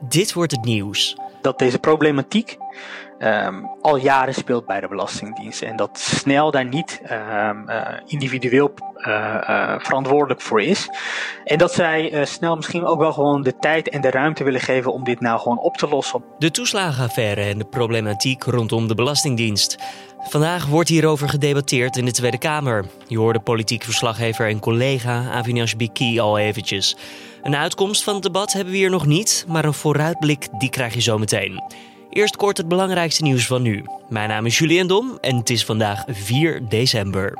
Dit wordt het nieuws. Dat deze problematiek ehm, al jaren speelt bij de Belastingdienst. En dat snel daar niet ehm, eh, individueel eh, eh, verantwoordelijk voor is. En dat zij snel misschien ook wel gewoon de tijd en de ruimte willen geven om dit nou gewoon op te lossen. De toeslagenaffaire en de problematiek rondom de Belastingdienst. Vandaag wordt hierover gedebatteerd in de Tweede Kamer. Je hoorde politiek verslaggever en collega Avinash Biki al eventjes. Een uitkomst van het debat hebben we hier nog niet, maar een vooruitblik die krijg je zo meteen. Eerst kort het belangrijkste nieuws van nu. Mijn naam is Julian Dom en het is vandaag 4 december.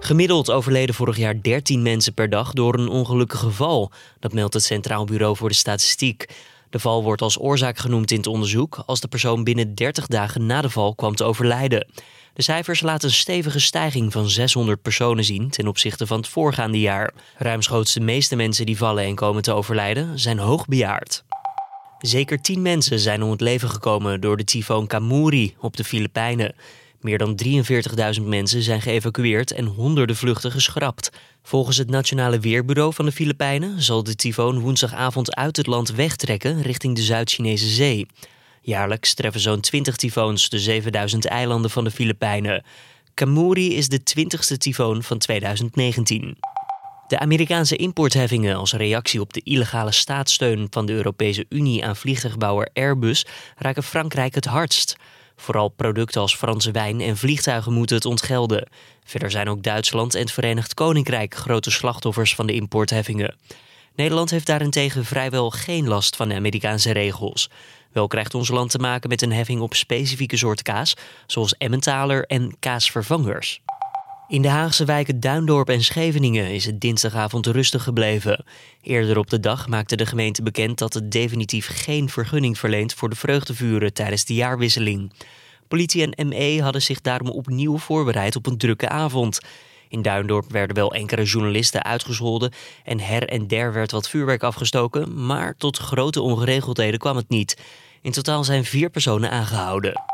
Gemiddeld overleden vorig jaar 13 mensen per dag door een ongelukkig geval. Dat meldt het Centraal Bureau voor de Statistiek. De val wordt als oorzaak genoemd in het onderzoek als de persoon binnen 30 dagen na de val kwam te overlijden. De cijfers laten een stevige stijging van 600 personen zien ten opzichte van het voorgaande jaar. Ruimschoots de meeste mensen die vallen en komen te overlijden zijn hoogbejaard. Zeker 10 mensen zijn om het leven gekomen door de tyfoon Kamuri op de Filipijnen. Meer dan 43.000 mensen zijn geëvacueerd en honderden vluchten geschrapt. Volgens het Nationale Weerbureau van de Filipijnen zal de tyfoon woensdagavond uit het land wegtrekken richting de Zuid-Chinese Zee. Jaarlijks treffen zo'n 20 tyfoons de 7000 eilanden van de Filipijnen. Kamuri is de 20ste tyfoon van 2019. De Amerikaanse importheffingen als reactie op de illegale staatssteun van de Europese Unie aan vliegtuigbouwer Airbus raken Frankrijk het hardst. Vooral producten als Franse wijn en vliegtuigen moeten het ontgelden. Verder zijn ook Duitsland en het Verenigd Koninkrijk grote slachtoffers van de importheffingen. Nederland heeft daarentegen vrijwel geen last van de Amerikaanse regels. Wel krijgt ons land te maken met een heffing op specifieke soorten kaas, zoals Emmentaler en kaasvervangers. In de Haagse wijken Duindorp en Scheveningen is het dinsdagavond rustig gebleven. Eerder op de dag maakte de gemeente bekend dat het definitief geen vergunning verleent voor de vreugdevuren tijdens de jaarwisseling. Politie en ME hadden zich daarom opnieuw voorbereid op een drukke avond. In Duindorp werden wel enkele journalisten uitgescholden en her en der werd wat vuurwerk afgestoken, maar tot grote ongeregeldheden kwam het niet. In totaal zijn vier personen aangehouden.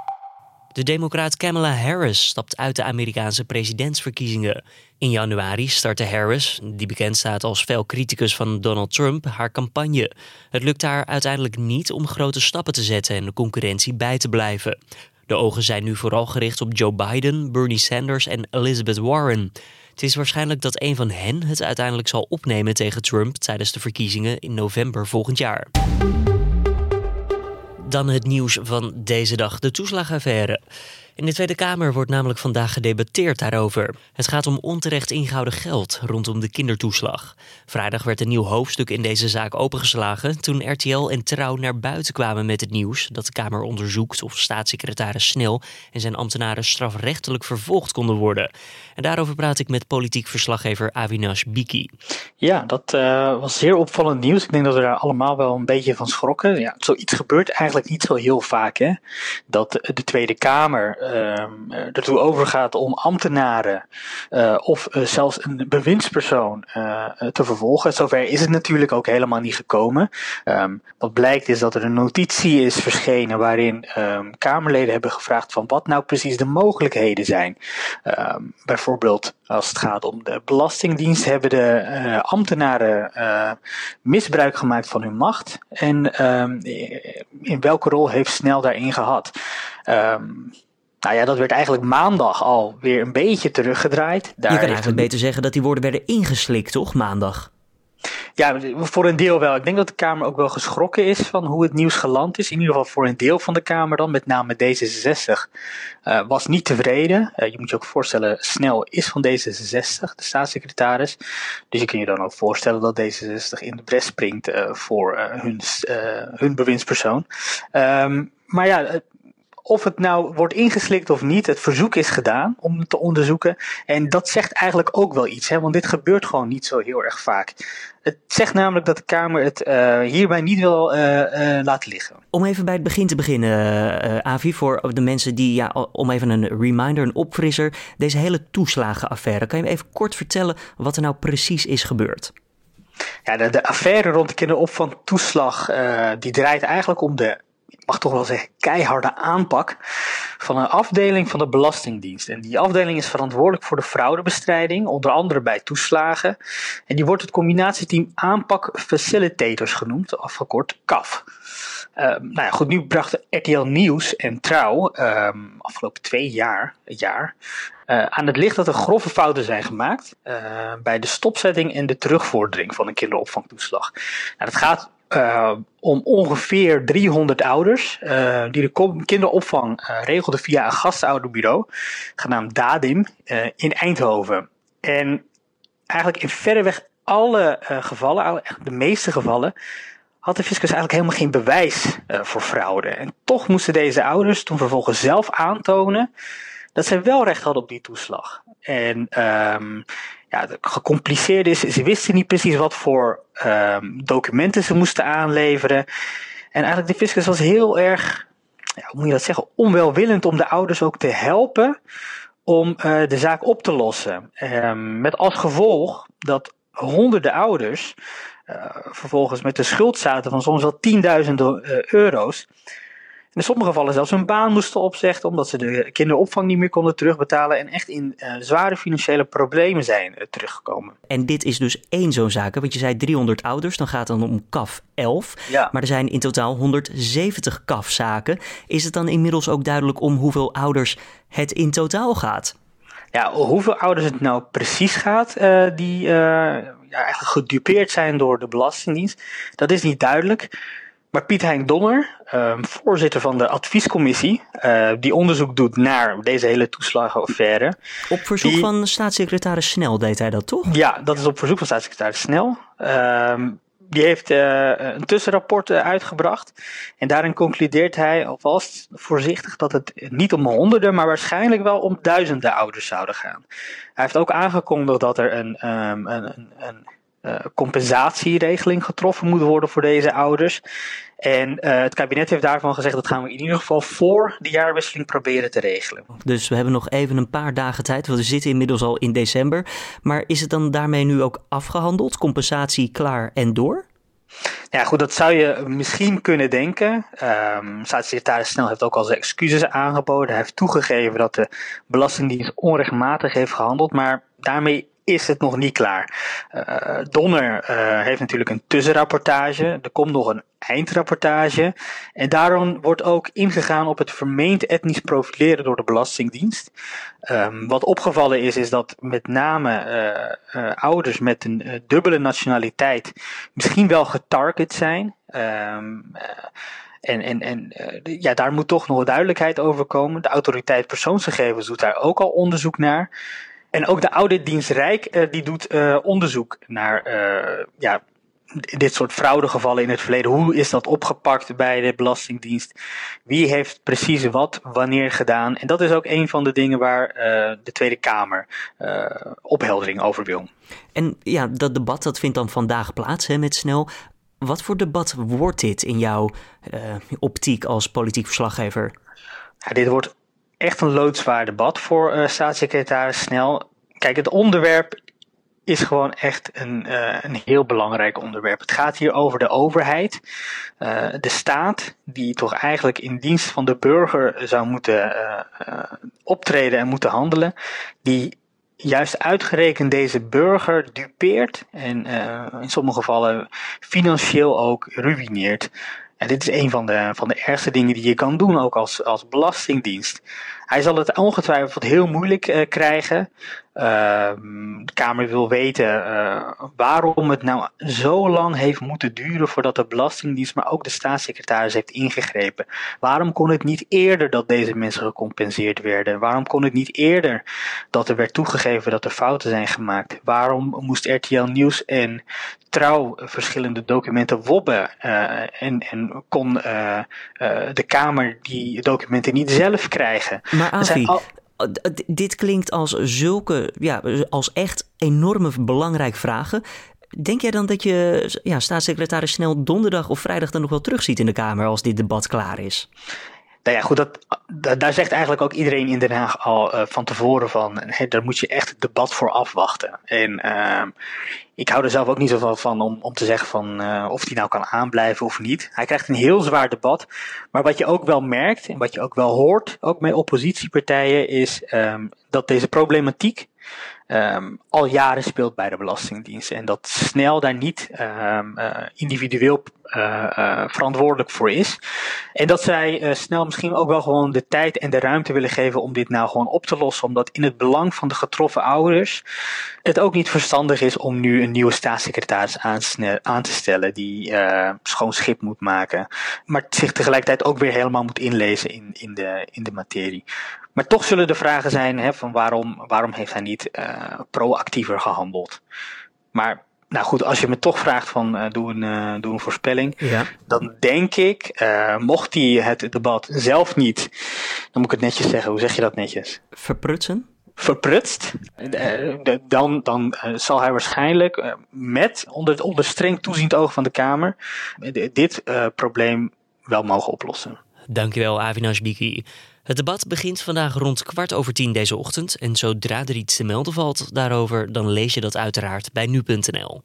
De democraat Kamala Harris stapt uit de Amerikaanse presidentsverkiezingen. In januari startte Harris, die bekend staat als fel criticus van Donald Trump, haar campagne. Het lukte haar uiteindelijk niet om grote stappen te zetten en de concurrentie bij te blijven. De ogen zijn nu vooral gericht op Joe Biden, Bernie Sanders en Elizabeth Warren. Het is waarschijnlijk dat een van hen het uiteindelijk zal opnemen tegen Trump tijdens de verkiezingen in november volgend jaar. Dan het nieuws van deze dag, de toeslagaffaire. In de Tweede Kamer wordt namelijk vandaag gedebatteerd daarover. Het gaat om onterecht ingehouden geld rondom de kindertoeslag. Vrijdag werd een nieuw hoofdstuk in deze zaak opengeslagen toen RTL en Trouw naar buiten kwamen met het nieuws dat de Kamer onderzoekt of staatssecretaris Snel en zijn ambtenaren strafrechtelijk vervolgd konden worden. En daarover praat ik met politiek verslaggever Avinash Biki. Ja, dat uh, was zeer opvallend nieuws. Ik denk dat we daar allemaal wel een beetje van schrokken. Ja, zoiets gebeurt eigenlijk niet zo heel vaak. Hè? Dat de Tweede Kamer uh, ertoe overgaat om ambtenaren uh, of zelfs een bewindspersoon te vervolgen. Zover is het natuurlijk ook helemaal niet gekomen. Um, wat blijkt is dat er een notitie is verschenen waarin um, Kamerleden hebben gevraagd van wat nou precies de mogelijkheden zijn. Bijvoorbeeld als het gaat om de Belastingdienst hebben de ambtenaren misbruik gemaakt van hun macht en in welke rol heeft Snel daarin gehad. Um, nou ja, dat werd eigenlijk maandag al weer een beetje teruggedraaid. Daar Je kan eigenlijk beter zeggen dat die woorden werden ingeslikt, toch, maandag? Ja, voor een deel wel. Ik denk dat de Kamer ook wel geschrokken is van hoe het nieuws geland is. In ieder geval voor een deel van de Kamer dan, met name D66, uh, was niet tevreden. Uh, je moet je ook voorstellen, Snel is van D66, de staatssecretaris. Dus je kunt je dan ook voorstellen dat D66 in de bres springt uh, voor hun, hun bewindspersoon. Um, maar ja, of het nou wordt ingeslikt of niet, het verzoek is gedaan om te onderzoeken. En dat zegt eigenlijk ook wel iets, hè, want dit gebeurt gewoon niet zo heel erg vaak. Het zegt namelijk dat de Kamer het uh, hierbij niet wil uh, uh, laten liggen. Om even bij het begin te beginnen, Avi, voor de mensen die, ja, om even een reminder, een opfrisser. Deze hele toeslagenaffaire. Kan je me even kort vertellen wat er nou precies is gebeurd? Ja, de, de affaire rond de kinderopvangtoeslag, die draait eigenlijk om de mag toch wel zeggen, keiharde aanpak van een afdeling van de Belastingdienst. En die afdeling is verantwoordelijk voor de fraudebestrijding, onder andere bij toeslagen. En die wordt het combinatieteam aanpak facilitators genoemd, afgekort CAF. Uh, nou ja, goed, nu brachten RTL Nieuws en Trouw um, afgelopen twee jaar, jaar uh, aan het licht dat er grove fouten zijn gemaakt uh, bij de stopzetting en de terugvordering van een kinderopvangtoeslag. Nou, dat gaat uh, om ongeveer 300 ouders uh, die de kinderopvang uh, regelden via een gastouderbureau, genaamd DADIM, in Eindhoven. En eigenlijk in verreweg alle gevallen, de meeste gevallen, had de fiscus eigenlijk helemaal geen bewijs voor fraude. En toch moesten deze ouders toen vervolgens zelf aantonen dat zij wel recht hadden op die toeslag. En um, ja, gecompliceerd is, ze wisten niet precies wat voor um, documenten ze moesten aanleveren. En eigenlijk de fiscus was heel erg, ja, hoe moet je dat zeggen, onwelwillend om de ouders ook te helpen om uh, de zaak op te lossen. Um, met als gevolg dat honderden ouders uh, vervolgens met de schuld zaten van soms wel tienduizenden uh, euro's in sommige gevallen zelfs hun baan moesten opzeggen omdat ze de kinderopvang niet meer konden terugbetalen en echt in uh, zware financiële problemen zijn uh, teruggekomen. En dit is dus één zo'n zaak, want je zei 300 ouders, dan gaat het dan om KAF 11, ja. maar er zijn in totaal 170 KAF-zaken. Is het dan inmiddels ook duidelijk om hoeveel ouders het in totaal gaat? Ja, hoeveel ouders het nou precies gaat, uh, die ja, eigenlijk gedupeerd zijn door de Belastingdienst, dat is niet duidelijk. Maar Piet Hein Donner, uh, voorzitter van de adviescommissie, uh, die onderzoek doet naar deze hele toeslagenaffaire. Op verzoek die, van staatssecretaris Snel deed hij dat toch? Ja, dat is op verzoek van staatssecretaris Snel. Uh, die heeft uh, een tussenrapport uitgebracht. En daarin concludeert hij alvast voorzichtig dat het niet om honderden, maar waarschijnlijk wel om duizenden ouders zouden gaan. Hij heeft ook aangekondigd dat er een, um, een, een, een uh, compensatieregeling getroffen moet worden voor deze ouders. En uh, het kabinet heeft daarvan gezegd dat gaan we in ieder geval voor de jaarwisseling proberen te regelen. Dus we hebben nog even een paar dagen tijd, want we zitten inmiddels al in december. Maar is het dan daarmee nu ook afgehandeld? Compensatie klaar en door? Ja, goed, dat zou je misschien kunnen denken. Um, staatssecretaris Snel heeft ook al zijn excuses aangeboden. Hij heeft toegegeven dat de Belastingdienst onrechtmatig heeft gehandeld. Maar daarmee is het nog niet klaar. Uh, Donner uh, heeft natuurlijk een tussenrapportage. Er komt nog een eindrapportage. En daarom wordt ook ingegaan op het vermeend etnisch profileren door de Belastingdienst. Um, wat opgevallen is, is dat met name uh, ouders met een dubbele nationaliteit misschien wel getarget zijn. Um, en, en, en ja, daar moet toch nog duidelijkheid over komen. De autoriteit persoonsgegevens doet daar ook al onderzoek naar. En ook de auditdienst Rijk uh, die doet uh, onderzoek naar uh, ja, dit soort fraudegevallen in het verleden. Hoe is dat opgepakt bij de Belastingdienst? Wie heeft precies wat wanneer gedaan? En dat is ook een van de dingen waar de Tweede Kamer opheldering over wil. En ja, dat debat dat vindt dan vandaag plaats hè, met Snel. Wat voor debat wordt dit in jouw optiek als politiek verslaggever? Ja, dit wordt echt een loodzwaar debat voor uh, staatssecretaris Snel. Kijk, het onderwerp is gewoon echt een, uh, een heel belangrijk onderwerp. Het gaat hier over de overheid, uh, de staat, die toch eigenlijk in dienst van de burger zou moeten optreden en moeten handelen, die juist uitgerekend deze burger dupeert en in sommige gevallen financieel ook ruïneert. En dit is een van de, van de ergste dingen die je kan doen, ook als, als belastingdienst. Hij zal het ongetwijfeld heel moeilijk uh, krijgen. Uh, de Kamer wil weten uh, waarom het nou zo lang heeft moeten duren voordat de Belastingdienst, maar ook de staatssecretaris heeft ingegrepen. Waarom kon het niet eerder dat deze mensen gecompenseerd werden? Waarom kon het niet eerder dat er werd toegegeven dat er fouten zijn gemaakt? Waarom moest RTL Nieuws en Trouw verschillende documenten wobben uh, en, en kon de Kamer die documenten niet zelf krijgen? Maar Avi, al... dit klinkt als zulke, ja, als echt enorme belangrijke vragen. Denk jij dan dat je ja, staatssecretaris snel donderdag of vrijdag dan nog wel terugziet in de Kamer als dit debat klaar is? Nou ja, goed, dat, daar zegt eigenlijk ook iedereen in Den Haag al uh, van tevoren van, hey, daar moet je echt het debat voor afwachten. En uh, ik hou er zelf ook niet zoveel van om, om te zeggen van uh, of die nou kan aanblijven of niet. Hij krijgt een heel zwaar debat. Maar wat je ook wel merkt en wat je ook wel hoort, ook met oppositiepartijen, is um, dat deze problematiek um, al jaren speelt bij de Belastingdienst. En dat snel daar niet uh, individueel verantwoordelijk voor is. En dat zij snel misschien ook wel gewoon de tijd en de ruimte willen geven om dit nou gewoon op te lossen. Omdat in het belang van de getroffen ouders het ook niet verstandig is om nu een nieuwe staatssecretaris aan te stellen die schoon schip moet maken. Maar zich tegelijkertijd ook weer helemaal moet inlezen in, in, de, in de materie. Maar toch zullen de vragen zijn hè, van waarom, waarom heeft hij niet uh, proactiever gehandeld. Maar nou goed, als je me toch vraagt van uh, doe, een, uh, doe een voorspelling, ja. dan denk ik, mocht hij het debat zelf niet, dan moet ik het netjes zeggen, hoe zeg je dat netjes? Verprutsen? Verprutst, dan, dan zal hij waarschijnlijk met, onder, onder streng toeziend oog van de Kamer, dit probleem wel mogen oplossen. Dankjewel, Avinash Biki. Het debat begint vandaag rond kwart over tien deze ochtend. En zodra er iets te melden valt daarover, dan lees je dat uiteraard bij nu.nl.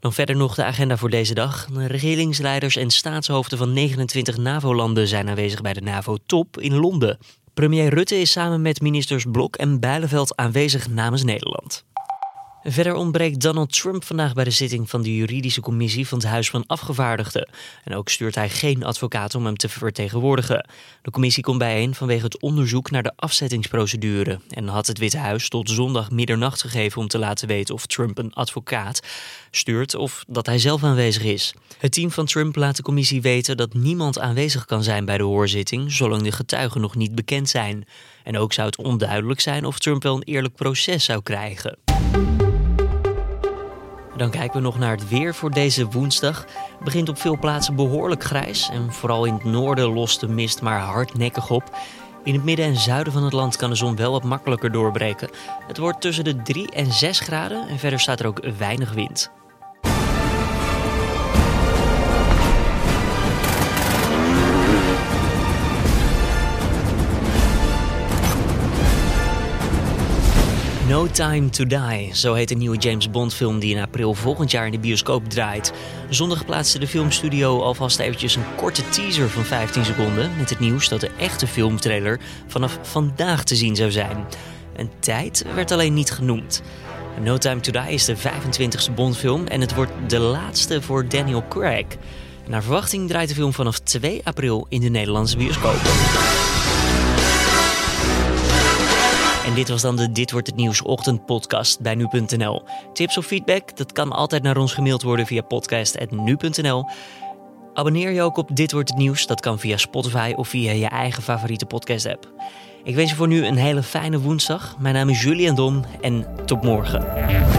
Dan verder nog de agenda voor deze dag. De regeringsleiders en staatshoofden van 29 NAVO-landen zijn aanwezig bij de NAVO-top in Londen. Premier Rutte is samen met ministers Blok en Bijleveld aanwezig namens Nederland. Verder ontbreekt Donald Trump vandaag bij de zitting van de juridische commissie van het Huis van Afgevaardigden. En ook stuurt hij geen advocaat om hem te vertegenwoordigen. De commissie komt bijeen vanwege het onderzoek naar de afzettingsprocedure. En had het Witte Huis tot zondag middernacht gegeven om te laten weten of Trump een advocaat stuurt of dat hij zelf aanwezig is. Het team van Trump laat de commissie weten dat niemand aanwezig kan zijn bij de hoorzitting zolang de getuigen nog niet bekend zijn. En ook zou het onduidelijk zijn of Trump wel een eerlijk proces zou krijgen. Dan kijken we nog naar het weer voor deze woensdag. Het begint op veel plaatsen behoorlijk grijs en vooral in het noorden lost de mist maar hardnekkig op. In het midden en zuiden van het land kan de zon wel wat makkelijker doorbreken. Het wordt tussen de 3 en 6 graden en verder staat er ook weinig wind. No Time to Die, zo heet de nieuwe James Bond film die in april volgend jaar in de bioscoop draait. Zondag plaatste de filmstudio alvast eventjes een korte teaser van 15 seconden met het nieuws dat de echte filmtrailer vanaf vandaag te zien zou zijn. Een tijd werd alleen niet genoemd. No Time to Die is de 25e Bondfilm en het wordt de laatste voor Daniel Craig. Naar verwachting draait de film vanaf 2 april in de Nederlandse bioscoop. Dit was dan de Dit wordt het nieuws ochtendpodcast bij nu.nl. Tips of feedback, dat kan altijd naar ons gemaild worden via podcast@nu.nl. Abonneer je ook op Dit wordt het nieuws, dat kan via Spotify of via je eigen favoriete podcast app. Ik wens je voor nu een hele fijne woensdag. Mijn naam is Julian Dom en tot morgen.